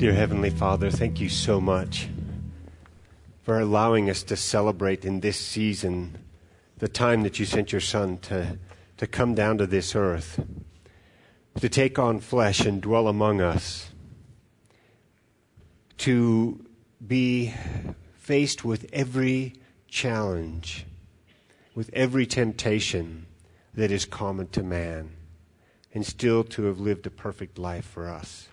Dear Heavenly Father, thank you so much for allowing us to celebrate in this season the time that you sent your Son to, to come down to this earth, to take on flesh and dwell among us, to be faced with every challenge, with every temptation that is common to man, and still to have lived a perfect life for us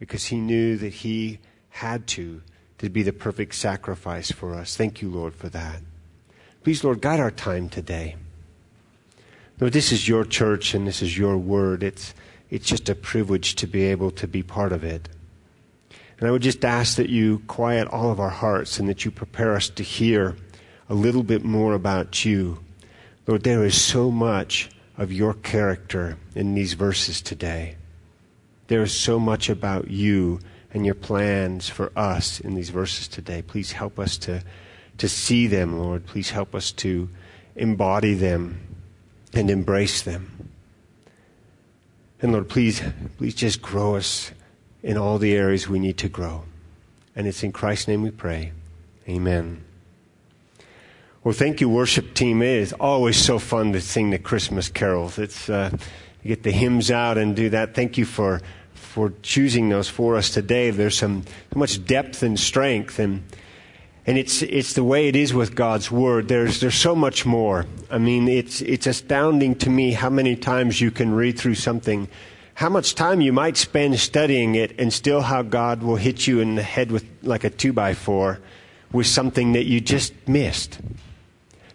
because he knew that he had to to be the perfect sacrifice for us. Thank you, Lord, for that. Please, Lord, guide our time today. Lord, this is your church and this is your word. It's, it's just a privilege to be able to be part of it. And I would just ask that you quiet all of our hearts and that you prepare us to hear a little bit more about you. Lord, there is so much of your character in these verses today. There is so much about you and your plans for us in these verses today. Please help us to, to see them, Lord. Please help us to embody them and embrace them. And Lord, please, please just grow us in all the areas we need to grow. And it's in Christ's name we pray. Amen. Well, thank you, worship team. It is always so fun to sing the Christmas carols. It's uh, get the hymns out and do that. Thank you for for choosing those for us today. There's some so much depth and strength, and and it's it's the way it is with God's word. There's there's so much more. I mean, it's it's astounding to me how many times you can read through something, how much time you might spend studying it, and still how God will hit you in the head with like a two by four, with something that you just missed,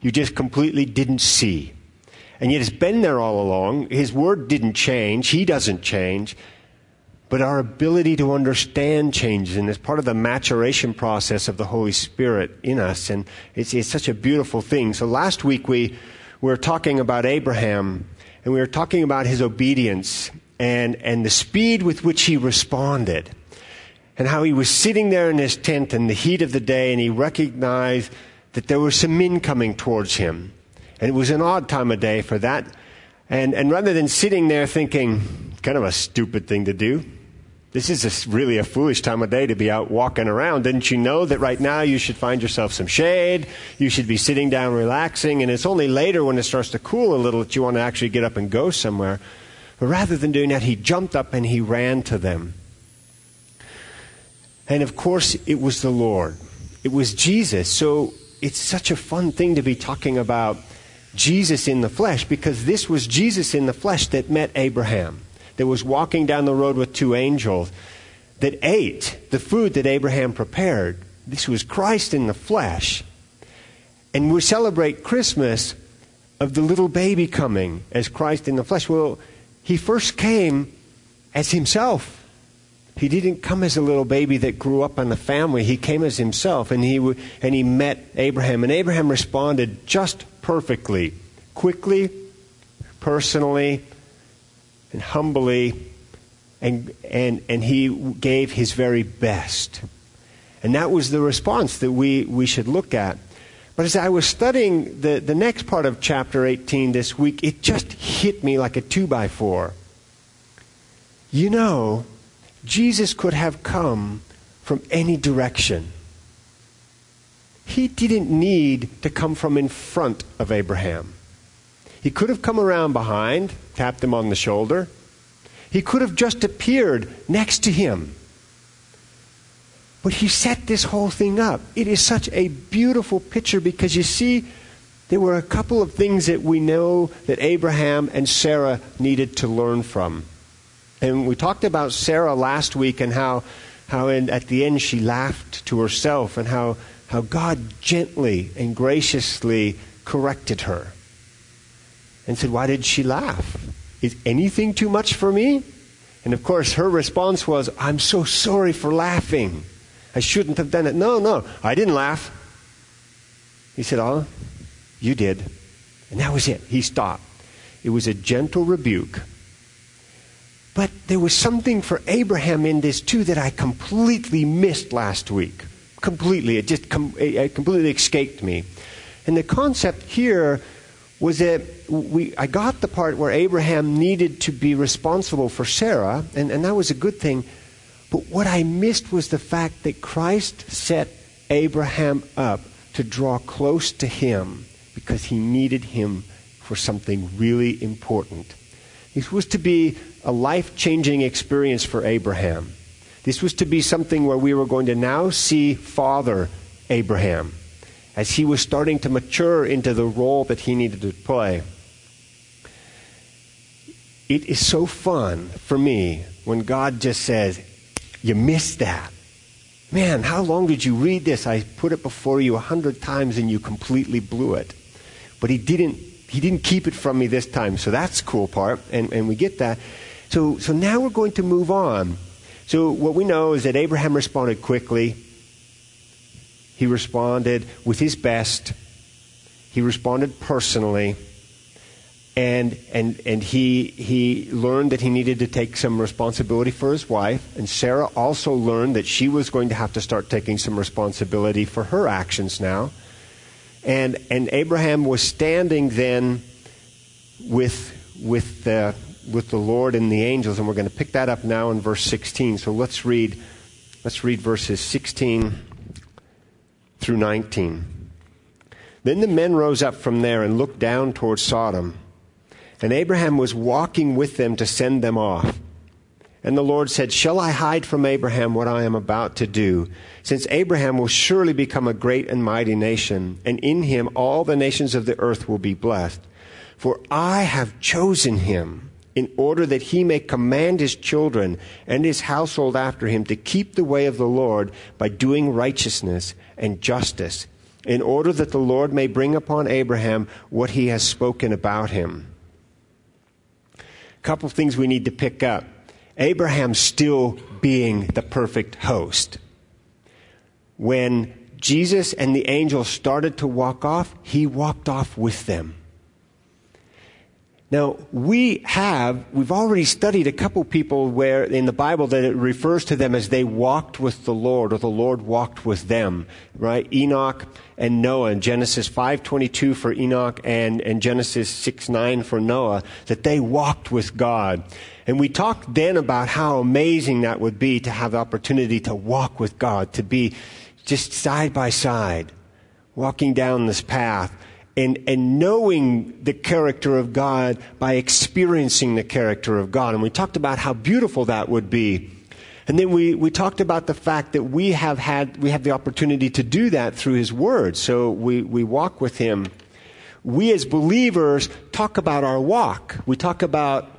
you just completely didn't see. And yet it's been there all along. His word didn't change. He doesn't change but our ability to understand changes, and it's part of the maturation process of the Holy Spirit in us, and it's, it's such a beautiful thing. So last week we were talking about Abraham, and we were talking about his obedience and, and the speed with which he responded, and how he was sitting there in his tent in the heat of the day, and he recognized that there were some men coming towards him. And it was an odd time of day for that. And, and rather than sitting there thinking, kind of a stupid thing to do, this is a, really a foolish time of day to be out walking around. Didn't you know that right now you should find yourself some shade? You should be sitting down relaxing, and it's only later when it starts to cool a little that you want to actually get up and go somewhere. But rather than doing that, he jumped up and he ran to them. And of course, it was the Lord. It was Jesus. So it's such a fun thing to be talking about Jesus in the flesh because this was Jesus in the flesh that met Abraham that was walking down the road with two angels that ate the food that Abraham prepared. This was Christ in the flesh. And we celebrate Christmas of the little baby coming as Christ in the flesh. Well, he first came as himself. He didn't come as a little baby that grew up in the family. He came as himself, and he, and he met Abraham. And Abraham responded just perfectly, quickly, personally, and humbly, and, and, and he gave his very best. And that was the response that we, we should look at. But as I was studying the, the next part of chapter 18 this week, it just hit me like a two by four. You know, Jesus could have come from any direction. He didn't need to come from in front of Abraham. He could have come around behind, tapped him on the shoulder. He could have just appeared next to him. But he set this whole thing up. It is such a beautiful picture because you see, there were a couple of things that we know that Abraham and Sarah needed to learn from. And we talked about Sarah last week and how, how in, at the end she laughed to herself and how, how God gently and graciously corrected her and said, Why did she laugh? Is anything too much for me? And of course, her response was, I'm so sorry for laughing. I shouldn't have done it. No, no, I didn't laugh. He said, Oh, you did. And that was it. He stopped. It was a gentle rebuke. But there was something for Abraham in this too that I completely missed last week. Completely. It just com- it completely escaped me. And the concept here was that we, I got the part where Abraham needed to be responsible for Sarah, and, and that was a good thing. But what I missed was the fact that Christ set Abraham up to draw close to him because he needed him for something really important. This was to be a life changing experience for Abraham. This was to be something where we were going to now see Father Abraham as he was starting to mature into the role that he needed to play. It is so fun for me when God just says, You missed that. Man, how long did you read this? I put it before you a hundred times and you completely blew it. But he didn't he didn't keep it from me this time. So that's the cool part, and, and we get that. So so now we're going to move on. So what we know is that Abraham responded quickly. He responded with his best. He responded personally. And and and he he learned that he needed to take some responsibility for his wife. And Sarah also learned that she was going to have to start taking some responsibility for her actions now. And and Abraham was standing then with with the with the Lord and the angels. And we're going to pick that up now in verse 16 so let's read let's read verses 16 through 19 then the men rose up from there and looked down toward Sodom and Abraham was walking with them to send them off. And the Lord said, Shall I hide from Abraham what I am about to do? Since Abraham will surely become a great and mighty nation, and in him all the nations of the earth will be blessed. For I have chosen him in order that he may command his children and his household after him to keep the way of the Lord by doing righteousness and justice, in order that the Lord may bring upon Abraham what he has spoken about him A couple things we need to pick up. Abraham still being the perfect host. When Jesus and the angels started to walk off, he walked off with them. Now, we have, we've already studied a couple people where in the Bible that it refers to them as they walked with the Lord or the Lord walked with them, right? Enoch and Noah in Genesis 5.22 for Enoch and, and Genesis 6.9 for Noah, that they walked with God. And we talked then about how amazing that would be to have the opportunity to walk with God, to be just side by side, walking down this path and, and knowing the character of God by experiencing the character of God. And we talked about how beautiful that would be. And then we, we talked about the fact that we have had, we have the opportunity to do that through His Word. So we, we walk with Him. We as believers talk about our walk. We talk about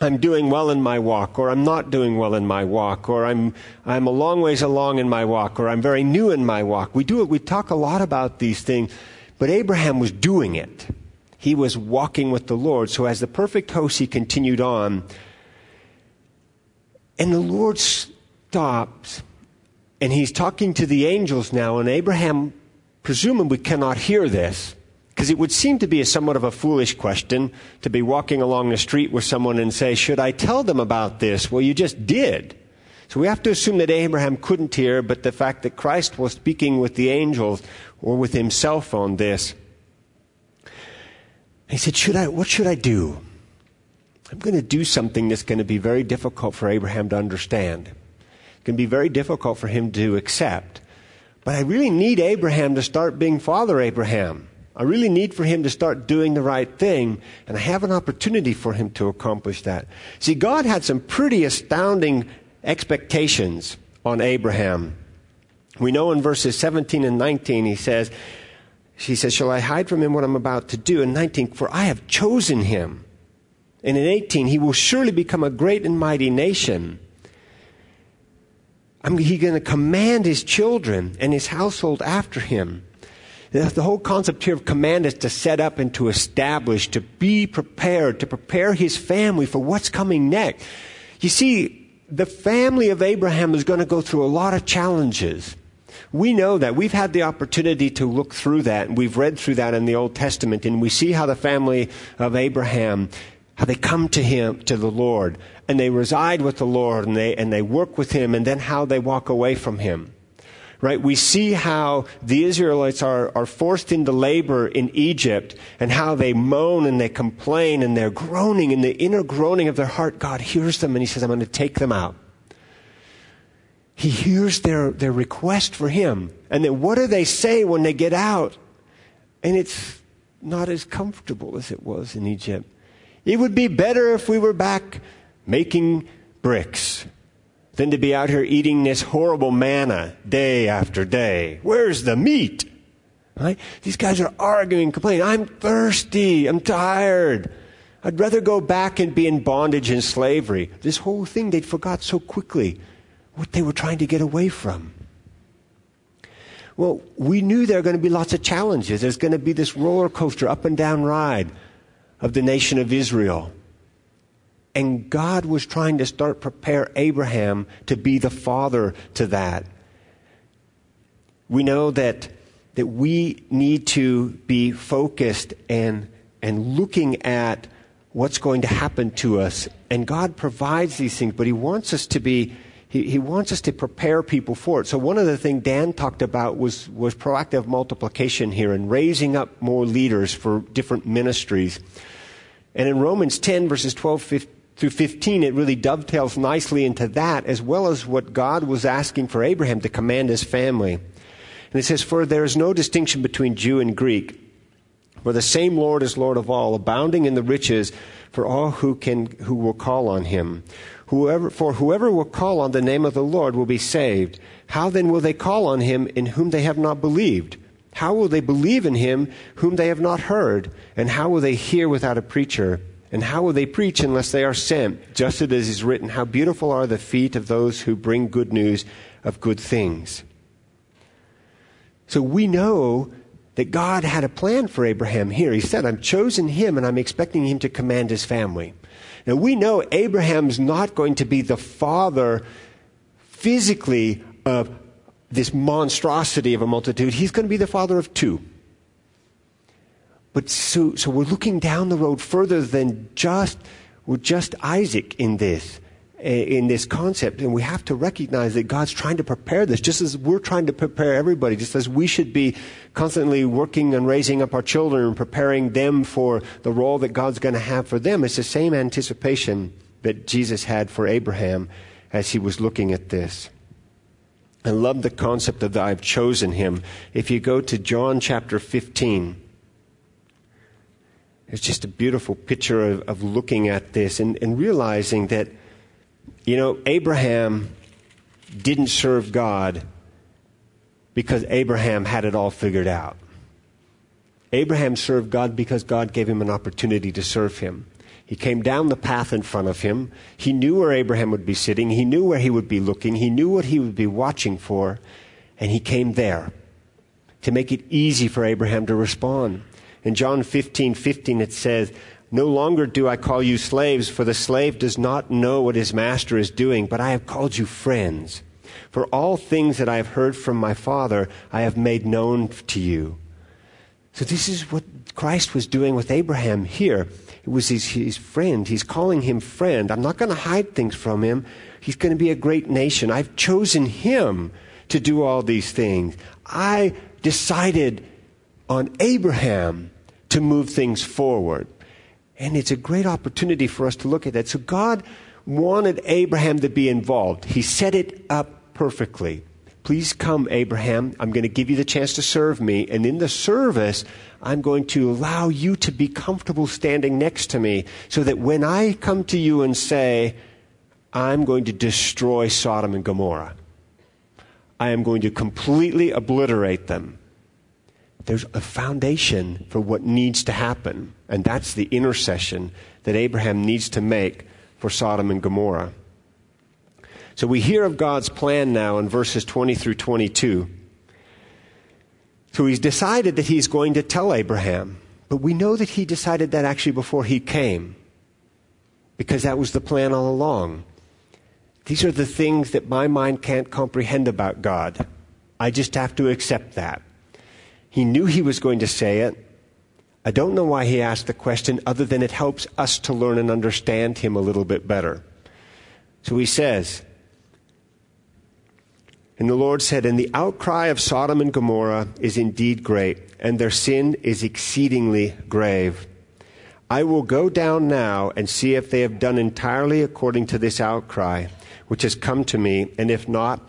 I'm doing well in my walk, or I'm not doing well in my walk, or I'm, I'm a long ways along in my walk, or I'm very new in my walk. We do it, we talk a lot about these things. But Abraham was doing it. He was walking with the Lord. So as the perfect host, he continued on. And the Lord stops and he's talking to the angels now. And Abraham, presumably, cannot hear this because it would seem to be a somewhat of a foolish question to be walking along the street with someone and say, Should I tell them about this? Well, you just did. So we have to assume that Abraham couldn't hear, but the fact that Christ was speaking with the angels or with himself on this. He said, should I, what should I do? I'm going to do something that's going to be very difficult for Abraham to understand. It's going to be very difficult for him to accept. But I really need Abraham to start being Father Abraham. I really need for him to start doing the right thing, and I have an opportunity for him to accomplish that. See, God had some pretty astounding expectations on Abraham. We know in verses 17 and 19, he says, she says, Shall I hide from him what I'm about to do? In 19, for I have chosen him. And in 18, he will surely become a great and mighty nation. I mean, he's going to command his children and his household after him. The whole concept here of command is to set up and to establish, to be prepared, to prepare his family for what's coming next. You see, the family of Abraham is going to go through a lot of challenges. We know that. We've had the opportunity to look through that, and we've read through that in the Old Testament, and we see how the family of Abraham, how they come to him, to the Lord, and they reside with the Lord, and they, and they work with him, and then how they walk away from him right? We see how the Israelites are, are forced into labor in Egypt and how they moan and they complain and they're groaning in the inner groaning of their heart. God hears them and He says, I'm going to take them out. he hears their, their request for him. And then what do they say when they get out? And it's not as comfortable as it was in Egypt. It would be better if we were back making bricks than to be out here eating this horrible manna day after day. Where's the meat? Right? These guys are arguing, complaining. I'm thirsty. I'm tired. I'd rather go back and be in bondage and slavery. This whole thing they'd forgot so quickly what they were trying to get away from. Well, we knew there were going to be lots of challenges. There's going to be this roller coaster up and down ride of the nation of Israel. And God was trying to start prepare Abraham to be the father to that. We know that, that we need to be focused and, and looking at what's going to happen to us. And God provides these things, but He wants us to be he, he wants us to prepare people for it. So one of the things Dan talked about was, was proactive multiplication here and raising up more leaders for different ministries. And in Romans 10 verses 12 through 15, it really dovetails nicely into that as well as what God was asking for Abraham to command his family. And it says, For there is no distinction between Jew and Greek. For the same Lord is Lord of all, abounding in the riches for all who can, who will call on him. Whoever, for whoever will call on the name of the Lord will be saved. How then will they call on him in whom they have not believed? How will they believe in him whom they have not heard? And how will they hear without a preacher? And how will they preach unless they are sent? Just as it is written, How beautiful are the feet of those who bring good news of good things. So we know that God had a plan for Abraham here. He said, I've chosen him and I'm expecting him to command his family. Now we know Abraham's not going to be the father physically of this monstrosity of a multitude. He's going to be the father of two. But so, so we're looking down the road further than just, we're just Isaac in this eh, in this concept, and we have to recognize that God's trying to prepare this, just as we're trying to prepare everybody, just as we should be constantly working on raising up our children and preparing them for the role that God's going to have for them. It's the same anticipation that Jesus had for Abraham as he was looking at this. I love the concept of the I've chosen him. If you go to John chapter 15, it's just a beautiful picture of, of looking at this and, and realizing that you know, Abraham didn't serve God because Abraham had it all figured out. Abraham served God because God gave him an opportunity to serve him. He came down the path in front of him. He knew where Abraham would be sitting. He knew where he would be looking. He knew what he would be watching for. And he came there to make it easy for Abraham to respond. In John 15 15, it says, no longer do I call you slaves, for the slave does not know what his master is doing, but I have called you friends. For all things that I have heard from my Father, I have made known to you. So this is what Christ was doing with Abraham here. It was his, his friend. He's calling him friend. I'm not going to hide things from him. He's going to be a great nation. I've chosen him to do all these things. I decided on Abraham to move things forward. And it's a great opportunity for us to look at that. So God wanted Abraham to be involved. He set it up perfectly. Please come, Abraham. I'm going to give you the chance to serve me. And in the service, I'm going to allow you to be comfortable standing next to me so that when I come to you and say, I'm going to destroy Sodom and Gomorrah, I am going to completely obliterate them there's a foundation for what needs to happen, and that's the intercession that Abraham needs to make for Sodom and Gomorrah. So we hear of God's plan now in verses 20 through 22. So he's decided that he's going to tell Abraham, but we know that he decided that actually before he came, because that was the plan all along. These are the things that my mind can't comprehend about God. I just have to accept that. He knew he was going to say it. I don't know why he asked the question, other than it helps us to learn and understand him a little bit better. So he says, And the Lord said, And the outcry of Sodom and Gomorrah is indeed great, and their sin is exceedingly grave. I will go down now and see if they have done entirely according to this outcry, which has come to me, and if not,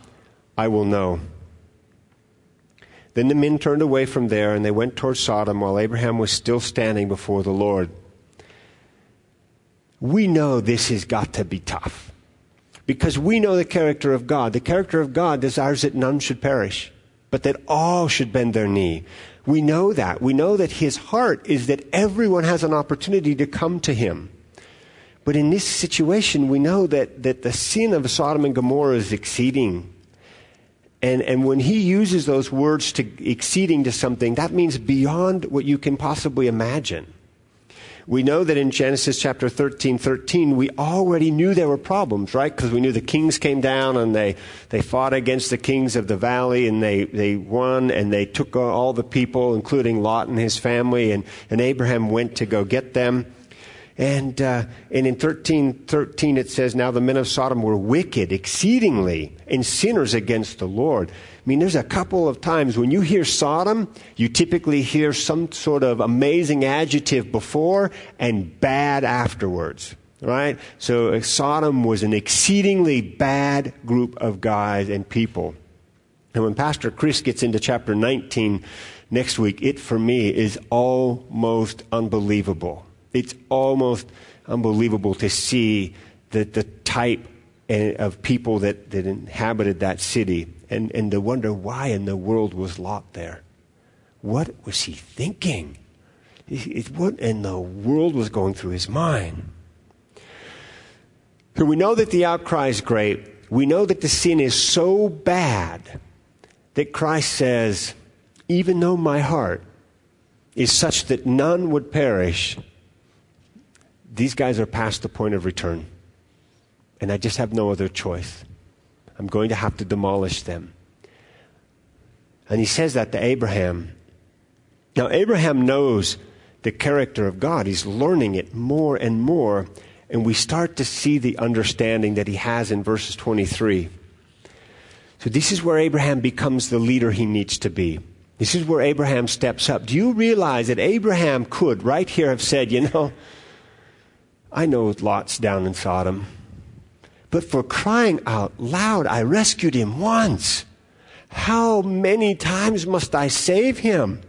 I will know. Then the men turned away from there and they went toward Sodom while Abraham was still standing before the Lord. We know this has got to be tough because we know the character of God. The character of God desires that none should perish, but that all should bend their knee. We know that. We know that his heart is that everyone has an opportunity to come to him. But in this situation, we know that, that the sin of Sodom and Gomorrah is exceeding. And, and when he uses those words to exceeding to something, that means beyond what you can possibly imagine. We know that in Genesis chapter 13, 13, we already knew there were problems, right? Because we knew the kings came down and they, they fought against the kings of the valley and they, they won and they took all the people, including Lot and his family, and, and Abraham went to go get them. And, uh, and in 13, 13 it says, Now the men of Sodom were wicked exceedingly and sinners against the Lord. I mean, there's a couple of times when you hear Sodom, you typically hear some sort of amazing adjective before and bad afterwards. Right? So uh, Sodom was an exceedingly bad group of guys and people. And when Pastor Chris gets into chapter 19 next week, it for me is almost unbelievable it's almost unbelievable to see the, the type eh, of people that, that inhabited that city and, and to wonder why in the world was Lot there. What was he thinking? what in the world was going through his mind? So we know that the outcry is great. We know that the sin is so bad that Christ says, even though my heart is such that none would perish, these guys are past the point of return. And I just have no other choice. I'm going to have to demolish them. And he says that to Abraham. Now, Abraham knows the character of God. He's learning it more and more. And we start to see the understanding that he has in verses 23. So, this is where Abraham becomes the leader he needs to be. This is where Abraham steps up. Do you realize that Abraham could, right here, have said, you know, I know Lot's down in Sodom. But for crying out loud, I rescued him once. How many times must I save him?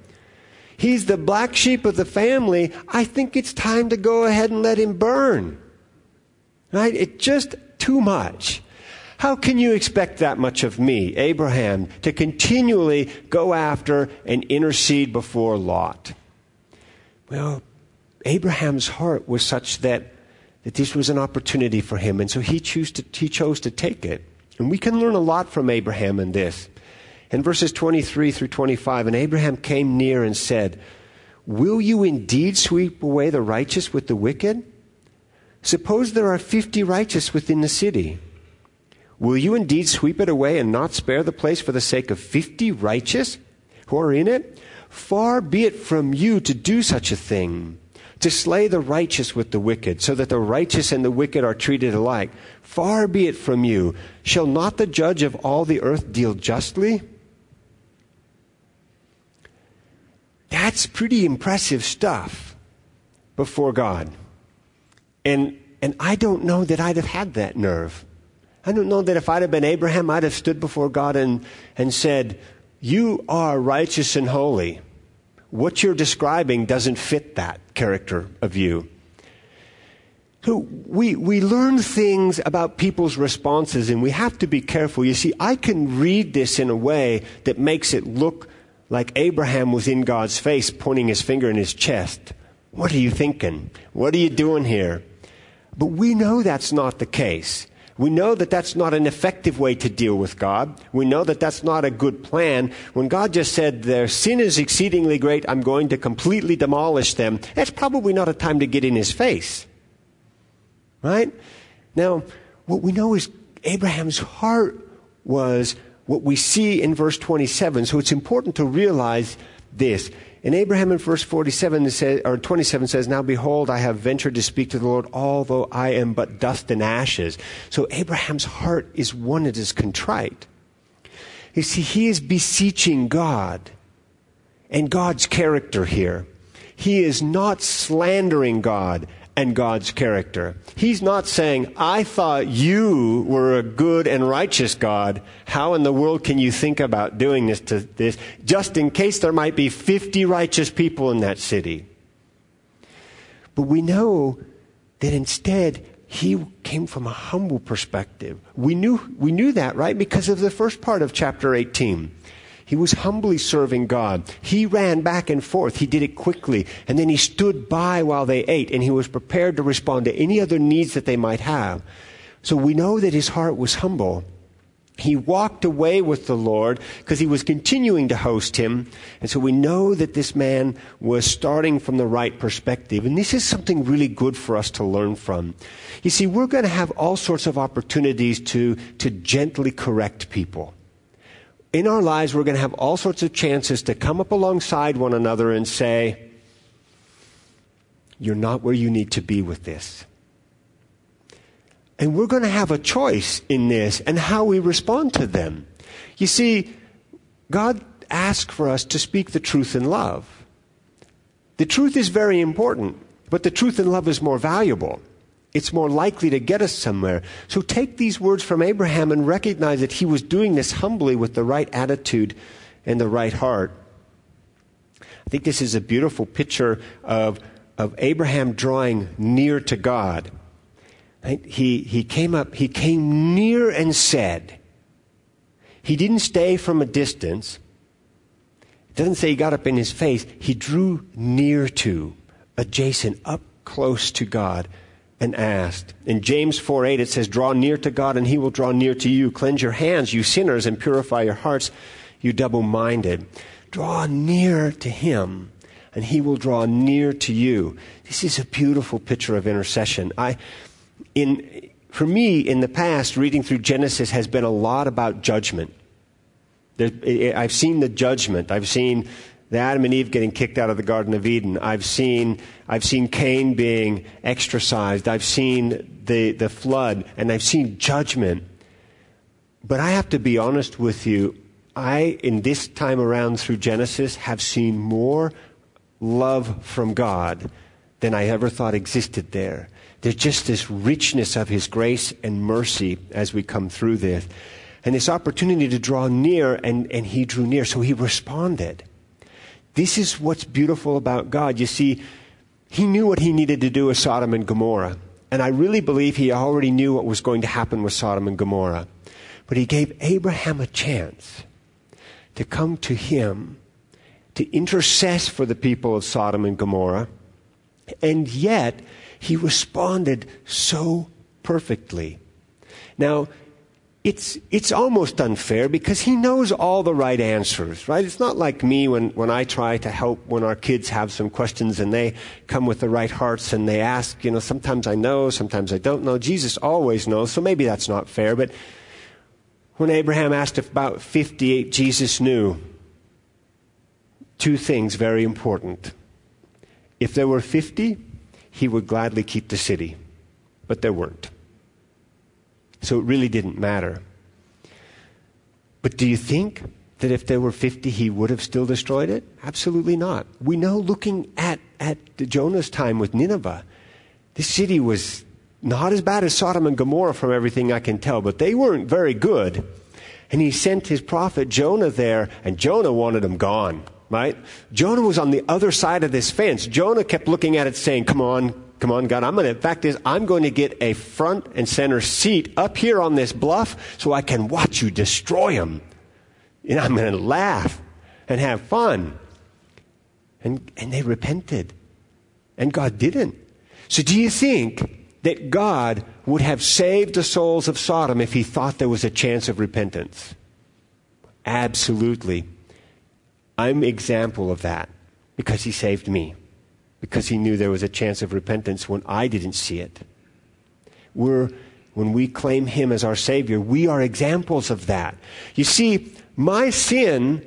He's the black sheep of the family. I think it's time to go ahead and let him burn. Right? It's just too much. How can you expect that much of me, Abraham, to continually go after and intercede before Lot? Well, Abraham's heart was such that, that this was an opportunity for him, and so he, chose to, he chose to take it. And we can learn a lot from Abraham in this. In verses 23 through 25, and Abraham came near and said, Will you indeed sweep away the righteous with the wicked? Suppose there are fifty righteous within the city. Will you indeed sweep it away and not spare the place for the sake of fifty righteous who are in it? Far be it from you to do such a thing to slay the righteous with the wicked, so that the righteous and the wicked are treated alike. Far be it from you. Shall not the judge of all the earth deal justly? That's pretty impressive stuff before God. And, and I don't know that I'd have had that nerve. I don't know that if I'd have been Abraham, I'd have stood before God and, and said, You are righteous and holy what you're describing doesn't fit that character of you. So we, we learn things about people's responses and we have to be careful. You see, I can read this in a way that makes it look like Abraham was in God's face, pointing his finger in his chest. What are you thinking? What are you doing here? But we know that's not the case. We know that that's not an effective way to deal with God. We know that that's not a good plan. When God just said, their sin is exceedingly great, I'm going to completely demolish them, that's probably not a time to get in his face. Right? Now, what we know is Abraham's heart was what we see in verse 27. So it's important to realize this. In Abraham in verse 47 says, or 27 says, Now behold, I have ventured to speak to the Lord, although I am but dust and ashes. So Abraham's heart is one that is contrite. You see, he is beseeching God and God's character here. He is not slandering God and God's character. He's not saying, I thought you were a good and righteous God. How in the world can you think about doing this to this? Just in case there might be 50 righteous people in that city. But we know that instead, he came from a humble perspective. We knew, we knew that, right? Because of the first part of chapter 18. He was humbly serving God. He ran back and forth. He did it quickly. And then he stood by while they ate, and he was prepared to respond to any other needs that they might have. So we know that his heart was humble. He walked away with the Lord because he was continuing to host him. And so we know that this man was starting from the right perspective. And this is something really good for us to learn from. You see, we're going to have all sorts of opportunities to, to gently correct people in our lives, we're going to have all sorts of chances to come up alongside one another and say, You're not where you need to be with this. And we're going to have a choice in this and how we respond to them. You see, God asks for us to speak the truth in love. The truth is very important, but the truth in love is more valuable it's more likely to get us somewhere. So take these words from Abraham and recognize that he was doing this humbly with the right attitude and the right heart. I think this is a beautiful picture of, of Abraham drawing near to God. He, he came up, he came near and said, he didn't stay from a distance. It doesn't say he got up in his face. He drew near to, adjacent, up close to God and asked. In James 4 8, it says, Draw near to God, and he will draw near to you. Cleanse your hands, you sinners, and purify your hearts, you double minded. Draw near to him, and he will draw near to you. This is a beautiful picture of intercession. I, in, for me, in the past, reading through Genesis has been a lot about judgment. There, I've seen the judgment. I've seen the Adam and Eve getting kicked out of the Garden of Eden. I've seen, I've seen Cain being exorcised. I've seen the, the flood, and I've seen judgment. But I have to be honest with you. I, in this time around through Genesis, have seen more love from God than I ever thought existed there. There's just this richness of His grace and mercy as we come through this. And this opportunity to draw near, and, and He drew near, so He responded. This is what's beautiful about God. You see, He knew what He needed to do with Sodom and Gomorrah. And I really believe He already knew what was going to happen with Sodom and Gomorrah. But He gave Abraham a chance to come to Him, to intercess for the people of Sodom and Gomorrah. And yet, He responded so perfectly. Now, it's, it's almost unfair because he knows all the right answers, right? It's not like me when, when I try to help when our kids have some questions and they come with the right hearts and they ask, you know, sometimes I know, sometimes I don't know. Jesus always knows, so maybe that's not fair. But when Abraham asked about 58, Jesus knew two things very important. If there were 50, he would gladly keep the city, but there weren't. So it really didn't matter. But do you think that if there were 50, he would have still destroyed it? Absolutely not. We know looking at, at Jonah's time with Nineveh, this city was not as bad as Sodom and Gomorrah from everything I can tell, but they weren't very good. And he sent his prophet Jonah there, and Jonah wanted him gone, right? Jonah was on the other side of this fence. Jonah kept looking at it saying, Come on, Come on, God, I'm going to, the fact is, I'm going to get a front and center seat up here on this bluff so I can watch you destroy them. And I'm going to laugh and have fun. And, and they repented. And God didn't. So do you think that God would have saved the souls of Sodom if he thought there was a chance of repentance? Absolutely. I'm example of that because he saved me because he knew there was a chance of repentance when I didn't see it. We're, when we claim him as our Savior, we are examples of that. You see, my sin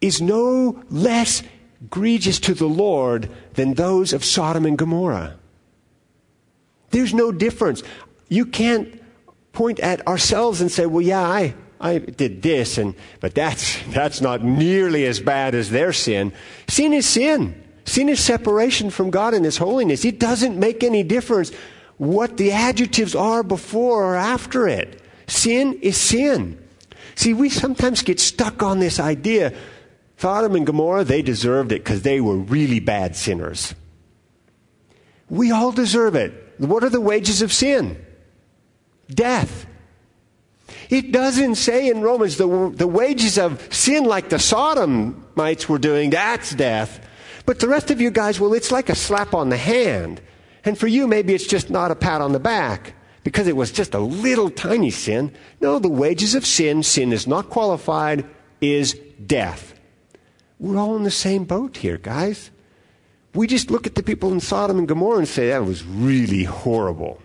is no less egregious to the Lord than those of Sodom and Gomorrah. There's no difference. You can't point at ourselves and say, well, yeah, I, I did this, and, but that's, that's not nearly as bad as their sin. Sin is sin. Sin is separation from God and His holiness. It doesn't make any difference what the adjectives are before or after it. Sin is sin. See, we sometimes get stuck on this idea Sodom and Gomorrah, they deserved it because they were really bad sinners. We all deserve it. What are the wages of sin? Death. It doesn't say in Romans the, the wages of sin like the Sodomites were doing, that's death. But the rest of you guys, well, it's like a slap on the hand. And for you, maybe it's just not a pat on the back because it was just a little tiny sin. No, the wages of sin, sin is not qualified, is death. We're all in the same boat here, guys. We just look at the people in Sodom and Gomorrah and say, that was really horrible.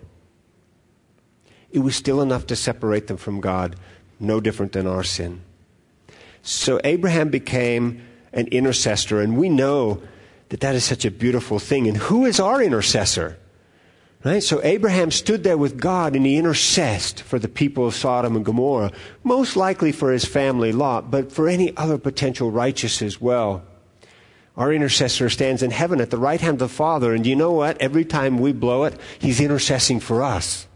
It was still enough to separate them from God, no different than our sin. So Abraham became an intercessor, and we know that that is such a beautiful thing. And who is our intercessor? Right? So Abraham stood there with God and he intercessed for the people of Sodom and Gomorrah, most likely for his family Lot, but for any other potential righteous as well. Our intercessor stands in heaven at the right hand of the Father, and you know what? Every time we blow it, he's intercessing for us.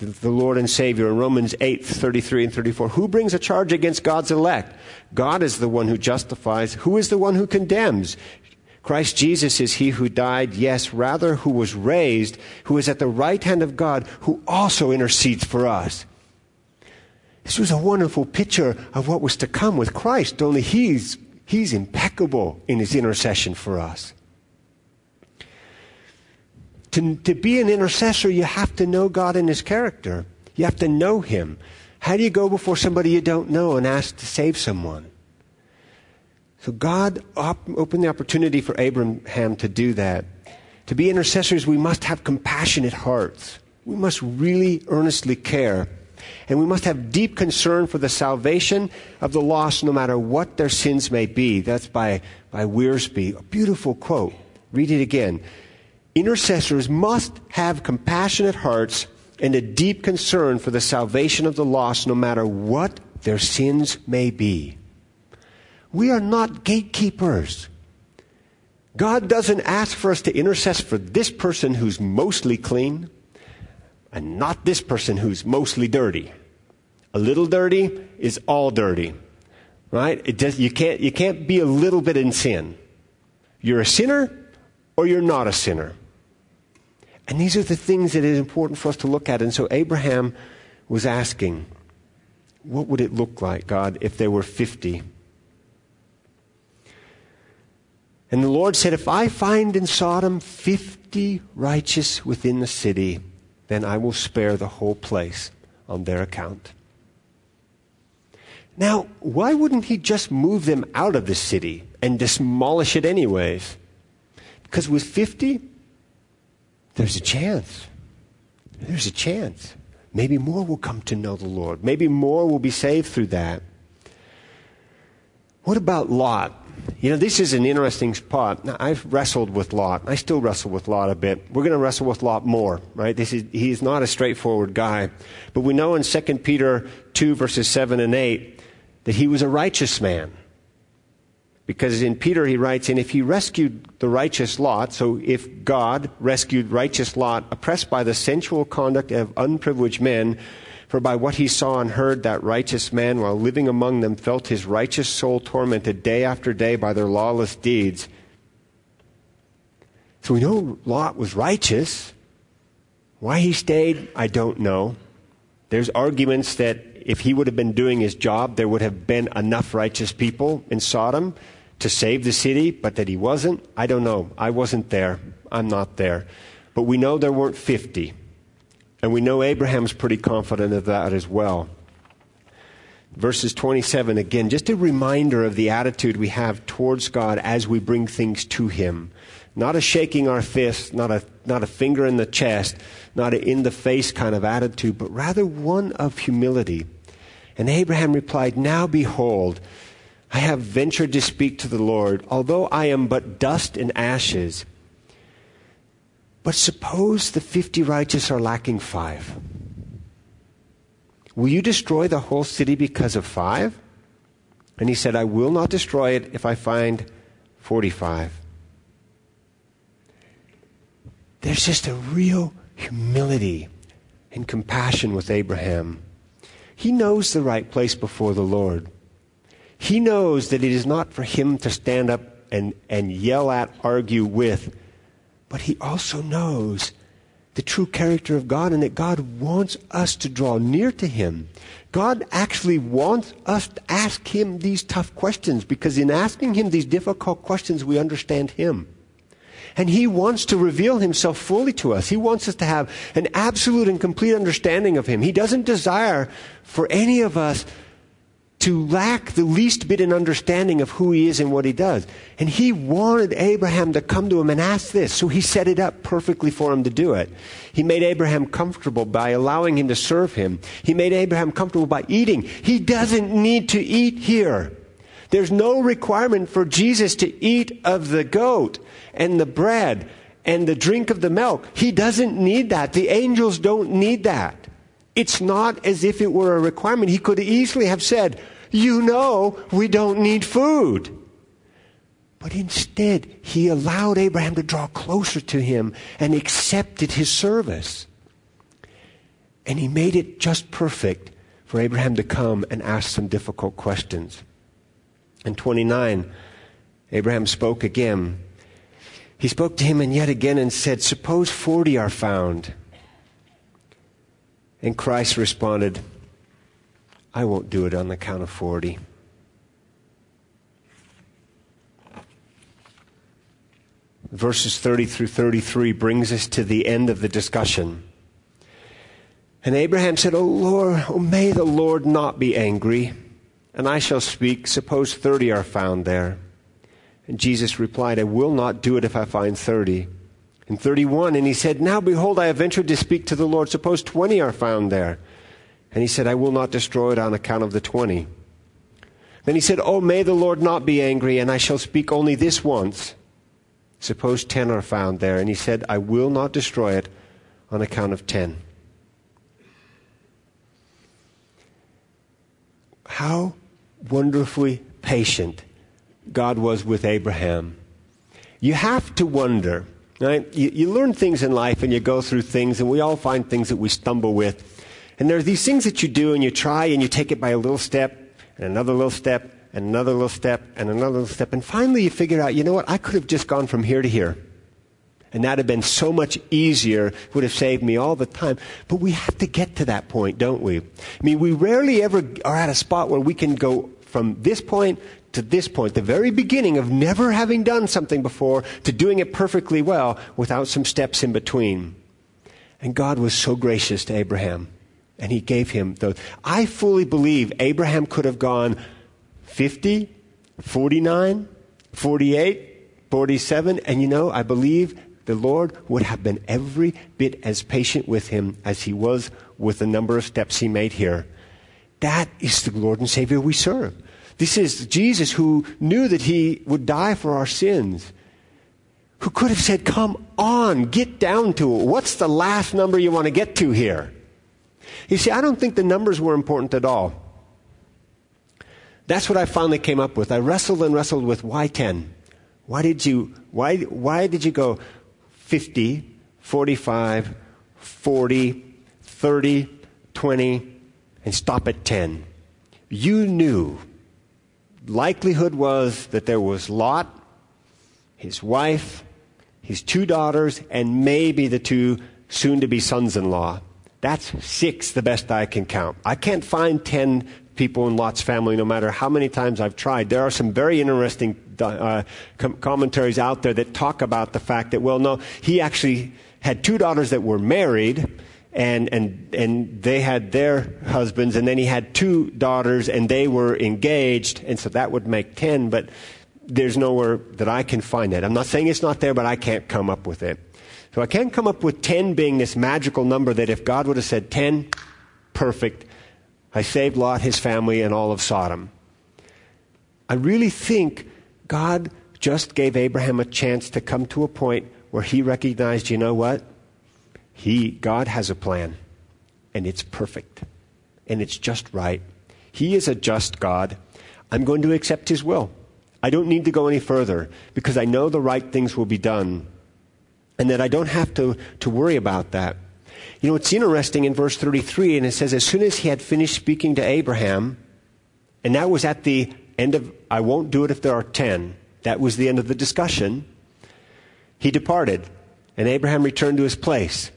The, Lord and Savior in Romans 8, 33 and 34. Who brings a charge against God's elect? God is the one who justifies. Who is the one who condemns? Christ Jesus is he who died, yes, rather who was raised, who is at the right hand of God, who also intercedes for us. This was a wonderful picture of what was to come with Christ, only he's, he's impeccable in his intercession for us. To, to be an intercessor, you have to know God and his character. You have to know him. How do you go before somebody you don't know and ask to save someone? So God op- opened the opportunity for Abraham to do that. To be intercessors, we must have compassionate hearts. We must really earnestly care. And we must have deep concern for the salvation of the lost, no matter what their sins may be. That's by, by Wiersbe. A beautiful quote. Read it again. Intercessors must have compassionate hearts and a deep concern for the salvation of the lost, no matter what their sins may be. We are not gatekeepers. God doesn't ask for us to intercess for this person who's mostly clean and not this person who's mostly dirty. A little dirty is all dirty. Right? It does, you, can't, you can't be a little bit in sin. You're a sinner or you're not a sinner. And these are the things that is important for us to look at. And so Abraham was asking, what would it look like, God, if there were 50 And the Lord said, If I find in Sodom 50 righteous within the city, then I will spare the whole place on their account. Now, why wouldn't he just move them out of the city and demolish it anyways? Because with 50, there's a chance. There's a chance. Maybe more will come to know the Lord. Maybe more will be saved through that. What about Lot? You know, this is an interesting spot. Now, I've wrestled with Lot. I still wrestle with Lot a bit. We're going to wrestle with Lot more, right? This is, he's not a straightforward guy. But we know in 2 Peter 2 verses 7 and 8 that he was a righteous man. Because in Peter he writes, and if he rescued the righteous Lot, so if God rescued righteous Lot, oppressed by the sensual conduct of unprivileged men, for by what he saw and heard, that righteous man, while living among them, felt his righteous soul tormented day after day by their lawless deeds. So we know Lot was righteous. Why he stayed, I don't know. There's arguments that if he would have been doing his job, there would have been enough righteous people in Sodom to save the city, but that he wasn't, I don't know. I wasn't there. I'm not there. But we know there weren't 50. And we know Abraham's pretty confident of that as well. Verses 27 again, just a reminder of the attitude we have towards God as we bring things to Him. Not a shaking our fist, not a, not a finger in the chest, not an in the face kind of attitude, but rather one of humility. And Abraham replied, Now behold, I have ventured to speak to the Lord, although I am but dust and ashes. But suppose the 50 righteous are lacking five. Will you destroy the whole city because of five? And he said, I will not destroy it if I find 45. There's just a real humility and compassion with Abraham. He knows the right place before the Lord. He knows that it is not for him to stand up and, and yell at, argue with, but he also knows the true character of God and that God wants us to draw near to Him. God actually wants us to ask Him these tough questions because in asking Him these difficult questions, we understand Him. And He wants to reveal Himself fully to us. He wants us to have an absolute and complete understanding of Him. He doesn't desire for any of us to lack the least bit in understanding of who he is and what he does. And he wanted Abraham to come to him and ask this, so he set it up perfectly for him to do it. He made Abraham comfortable by allowing him to serve him. He made Abraham comfortable by eating. He doesn't need to eat here. There's no requirement for Jesus to eat of the goat and the bread and the drink of the milk. He doesn't need that. The angels don't need that. It's not as if it were a requirement. He could easily have said, You know, we don't need food. But instead, he allowed Abraham to draw closer to him and accepted his service. And he made it just perfect for Abraham to come and ask some difficult questions. In 29, Abraham spoke again. He spoke to him and yet again and said, Suppose 40 are found. And Christ responded, I won't do it on the count of 40. Verses 30 through 33 brings us to the end of the discussion. And Abraham said, O Lord, oh, may the Lord not be angry, and I shall speak. Suppose 30 are found there. And Jesus replied, I will not do it if I find 30 in 31. And he said, Now behold, I have ventured to speak to the Lord. Suppose 20 are found there. And he said, I will not destroy it on account of the 20. Then he said, Oh, may the Lord not be angry, and I shall speak only this once. Suppose 10 are found there. And he said, I will not destroy it on account of 10. How wonderfully patient God was with Abraham. You have to wonder Right? You, you learn things in life and you go through things, and we all find things that we stumble with. And there are these things that you do and you try and you take it by a little step and another little step and another little step and another little step. And finally you figure out, you know what? I could have just gone from here to here. And that'd have been so much easier, would have saved me all the time. But we have to get to that point, don't we? I mean, we rarely ever are at a spot where we can go from this point to this point, the very beginning of never having done something before to doing it perfectly well without some steps in between. And God was so gracious to Abraham. And he gave him those. I fully believe Abraham could have gone 50, 49, 48, 47. And you know, I believe the Lord would have been every bit as patient with him as he was with the number of steps he made here. That is the Lord and Savior we serve. This is Jesus who knew that he would die for our sins. Who could have said, Come on, get down to it. What's the last number you want to get to here? You see, I don't think the numbers were important at all. That's what I finally came up with. I wrestled and wrestled with why 10? Why did you, why, why did you go 50, 45, 40, 30, 20, and stop at 10? You knew likelihood was that there was Lot, his wife, his two daughters, and maybe the two soon to be sons in law. That's six, the best I can count. I can't find ten people in Lot's family, no matter how many times I've tried. There are some very interesting uh, com- commentaries out there that talk about the fact that, well, no, he actually had two daughters that were married and, and, and they had their husbands, and then he had two daughters, and they were engaged, and so that would make 10, but there's nowhere that I can find that. I'm not saying it's not there, but I can't come up with it. So I can't come up with 10 being this magical number that if God would have said 10, perfect, I saved Lot, his family, and all of Sodom. I really think God just gave Abraham a chance to come to a point where he recognized, you know what? He, God has a plan, and it's perfect, and it's just right. He is a just God. I'm going to accept His will. I don't need to go any further because I know the right things will be done and that I don't have to, to worry about that. You know, it's interesting in verse 33, and it says, As soon as he had finished speaking to Abraham, and that was at the end of, I won't do it if there are ten, that was the end of the discussion, he departed, and Abraham returned to his place.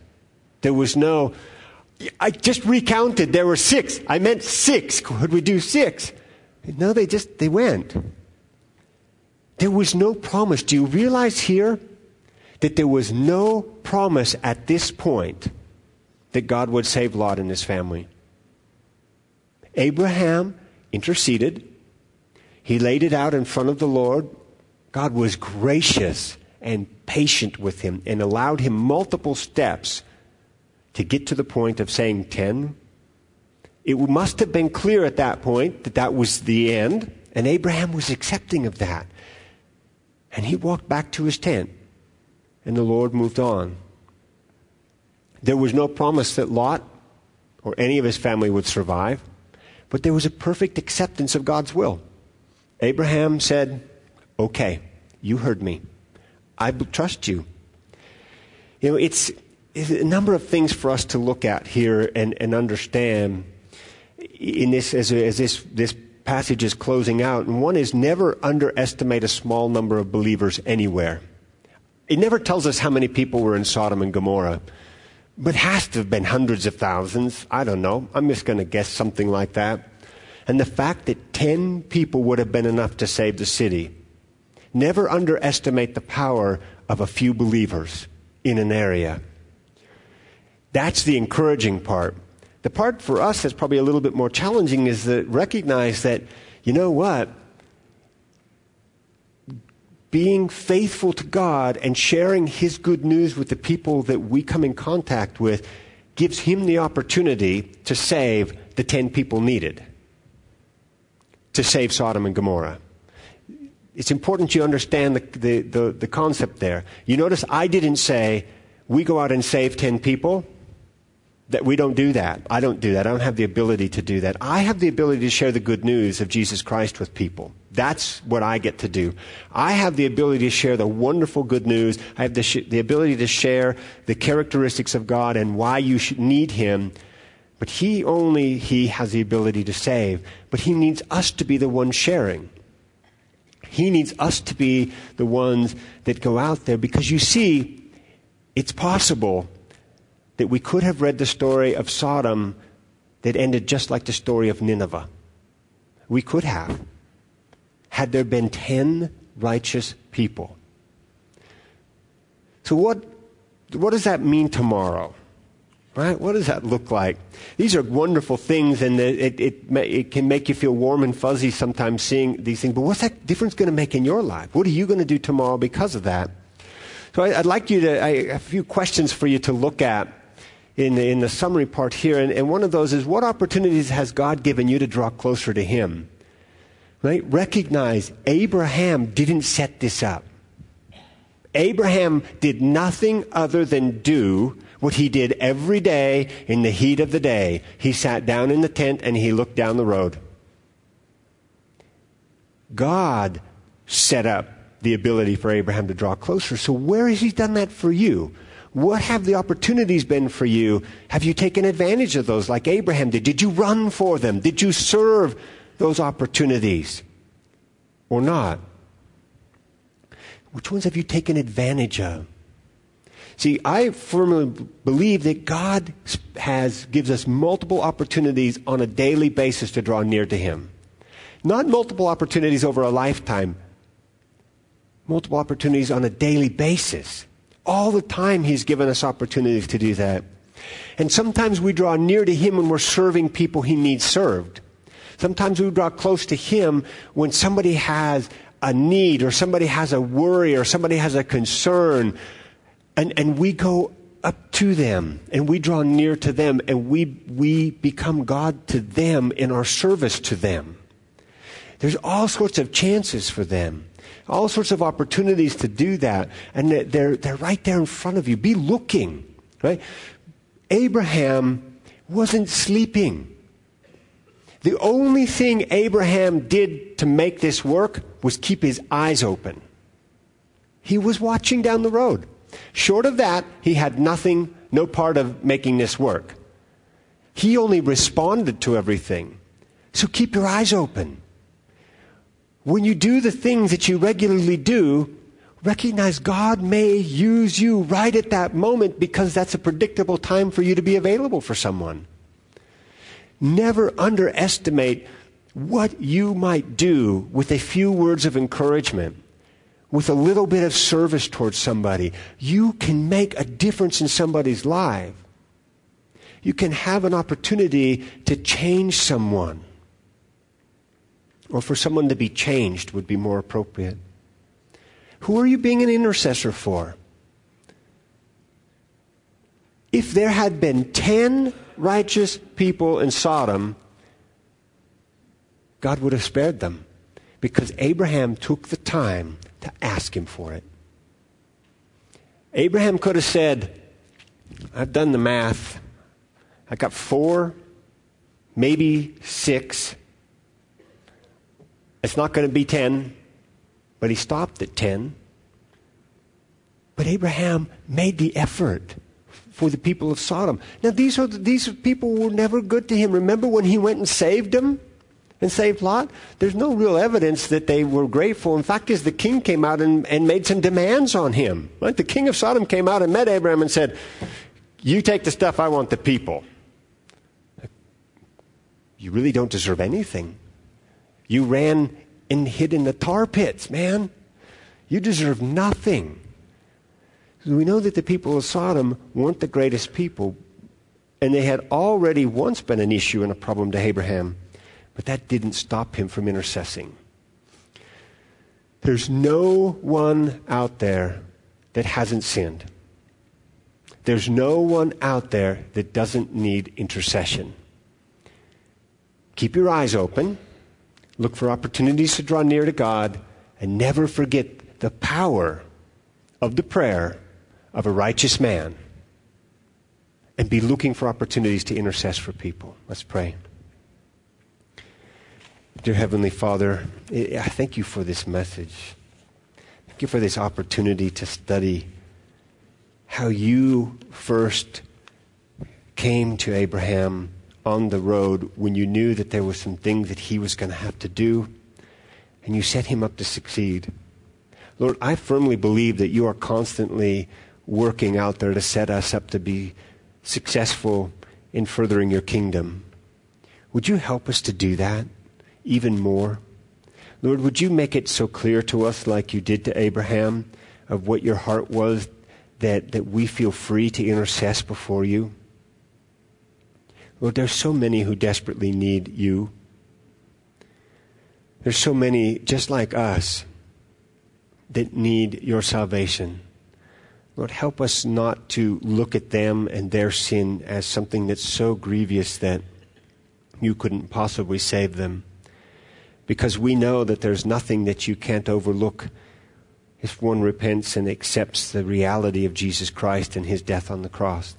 There was no, I just recounted, there were six. I meant six. Could we do six? No, they just, they went. There was no promise. Do you realize here that there was no promise at this point that God would save Lot and his family? Abraham interceded. He laid it out in front of the Lord. God was gracious and patient with him and allowed him multiple steps to get to the point of saying 10. It must have been clear at that point that that was the end, and Abraham was accepting of that. And he walked back to his tent, and the Lord moved on. There was no promise that Lot or any of his family would survive, but there was a perfect acceptance of God's will. Abraham said, Okay, you heard me. I trust you. You know, it's, it's, a number of things for us to look at here and, and understand in this as, as this, this passage is closing out. And one is never underestimate a small number of believers anywhere. It never tells us how many people were in Sodom and Gomorrah, but has to have been hundreds of thousands. I don't know. I'm just going to guess something like that. And the fact that 10 people would have been enough to save the city. Never underestimate the power of a few believers in an area. That's the encouraging part. The part for us that's probably a little bit more challenging is to recognize that, you know what? Being faithful to God and sharing His good news with the people that we come in contact with gives Him the opportunity to save the 10 people needed to save Sodom and Gomorrah. It's important you understand the, the, the, the concept there. You notice I didn't say, we go out and save 10 people. That we don't do that. I don't do that. I don't have the ability to do that. I have the ability to share the good news of Jesus Christ with people. That's what I get to do. I have the ability to share the wonderful good news. I have the, sh- the ability to share the characteristics of God and why you need Him. But He only, He has the ability to save. But He needs us to be the ones sharing. He needs us to be the ones that go out there because you see, it's possible that we could have read the story of Sodom that ended just like the story of Nineveh. We could have. Had there been 10 righteous people. So, what, what does that mean tomorrow? Right? What does that look like? These are wonderful things, and it, it, it, can make you feel warm and fuzzy sometimes seeing these things. But what's that difference going to make in your life? What are you going to do tomorrow because of that? So I, would like you to, I, a few questions for you to look at in the, in the summary part here. And, and one of those is what opportunities has God given you to draw closer to Him? Right? Recognize Abraham didn't set this up. Abraham did nothing other than do what he did every day in the heat of the day. He sat down in the tent and he looked down the road. God set up the ability for Abraham to draw closer. So, where has he done that for you? What have the opportunities been for you? Have you taken advantage of those like Abraham did? Did you run for them? Did you serve those opportunities or not? Which ones have you taken advantage of? See, I firmly believe that God has gives us multiple opportunities on a daily basis to draw near to him. Not multiple opportunities over a lifetime. Multiple opportunities on a daily basis. All the time, He's given us opportunities to do that. And sometimes we draw near to Him when we're serving people He needs served. Sometimes we draw close to Him when somebody has a need or somebody has a worry or somebody has a concern. And, and we go up to them and we draw near to them and we, we become God to them in our service to them. There's all sorts of chances for them all sorts of opportunities to do that. And they're, they're right there in front of you. Be looking, right? Abraham wasn't sleeping. The only thing Abraham did to make this work was keep his eyes open. He was watching down the road. Short of that, he had nothing, no part of making this work. He only responded to everything. So keep your eyes open. When you do the things that you regularly do, recognize God may use you right at that moment because that's a predictable time for you to be available for someone. Never underestimate what you might do with a few words of encouragement, with a little bit of service towards somebody. You can make a difference in somebody's life. You can have an opportunity to change someone or for someone to be changed would be more appropriate. Who are you being an intercessor for? If there had been 10 righteous people in Sodom, God would have spared them because Abraham took the time to ask him for it. Abraham could have said, I've done the math. I got four, maybe six it's not going to be 10, but he stopped at 10. But Abraham made the effort for the people of Sodom. Now, these, are, these people were never good to him. Remember when he went and saved them? and saved Lot? There's no real evidence that they were grateful. In fact, as the king came out and, and made some demands on him. Right? The king of Sodom came out and met Abraham and said, You take the stuff, I want the people. You really don't deserve anything. You ran and hid in the tar pits, man. You deserve nothing. We know that the people of Sodom weren't the greatest people, and they had already once been an issue and a problem to Abraham, but that didn't stop him from intercessing. There's no one out there that hasn't sinned. There's no one out there that doesn't need intercession. Keep your eyes open. Look for opportunities to draw near to God and never forget the power of the prayer of a righteous man. And be looking for opportunities to intercess for people. Let's pray. Dear Heavenly Father, I thank you for this message. Thank you for this opportunity to study how you first came to Abraham on the road when you knew that there were some things that he was going to have to do, and you set him up to succeed. Lord, I firmly believe that you are constantly working out there to set us up to be successful in furthering your kingdom. Would you help us to do that even more? Lord, would you make it so clear to us, like you did to Abraham, of what your heart was, that, that we feel free to intercess before you? Lord, there's so many who desperately need you. There's so many just like us that need your salvation. Lord, help us not to look at them and their sin as something that's so grievous that you couldn't possibly save them. Because we know that there's nothing that you can't overlook if one repents and accepts the reality of Jesus Christ and his death on the cross.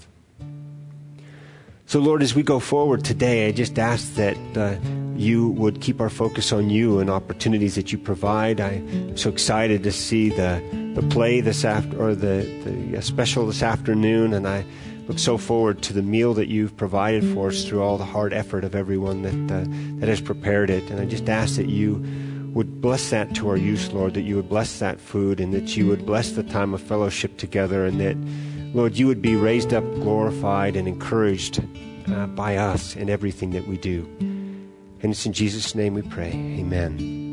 So, Lord, as we go forward today, I just ask that uh, you would keep our focus on you and opportunities that you provide. I'm so excited to see the, the play this after or the, the uh, special this afternoon, and I look so forward to the meal that you've provided for us through all the hard effort of everyone that uh, that has prepared it. And I just ask that you would bless that to our use, Lord, that you would bless that food, and that you would bless the time of fellowship together, and that Lord, you would be raised up, glorified, and encouraged uh, by us in everything that we do. And it's in Jesus' name we pray. Amen.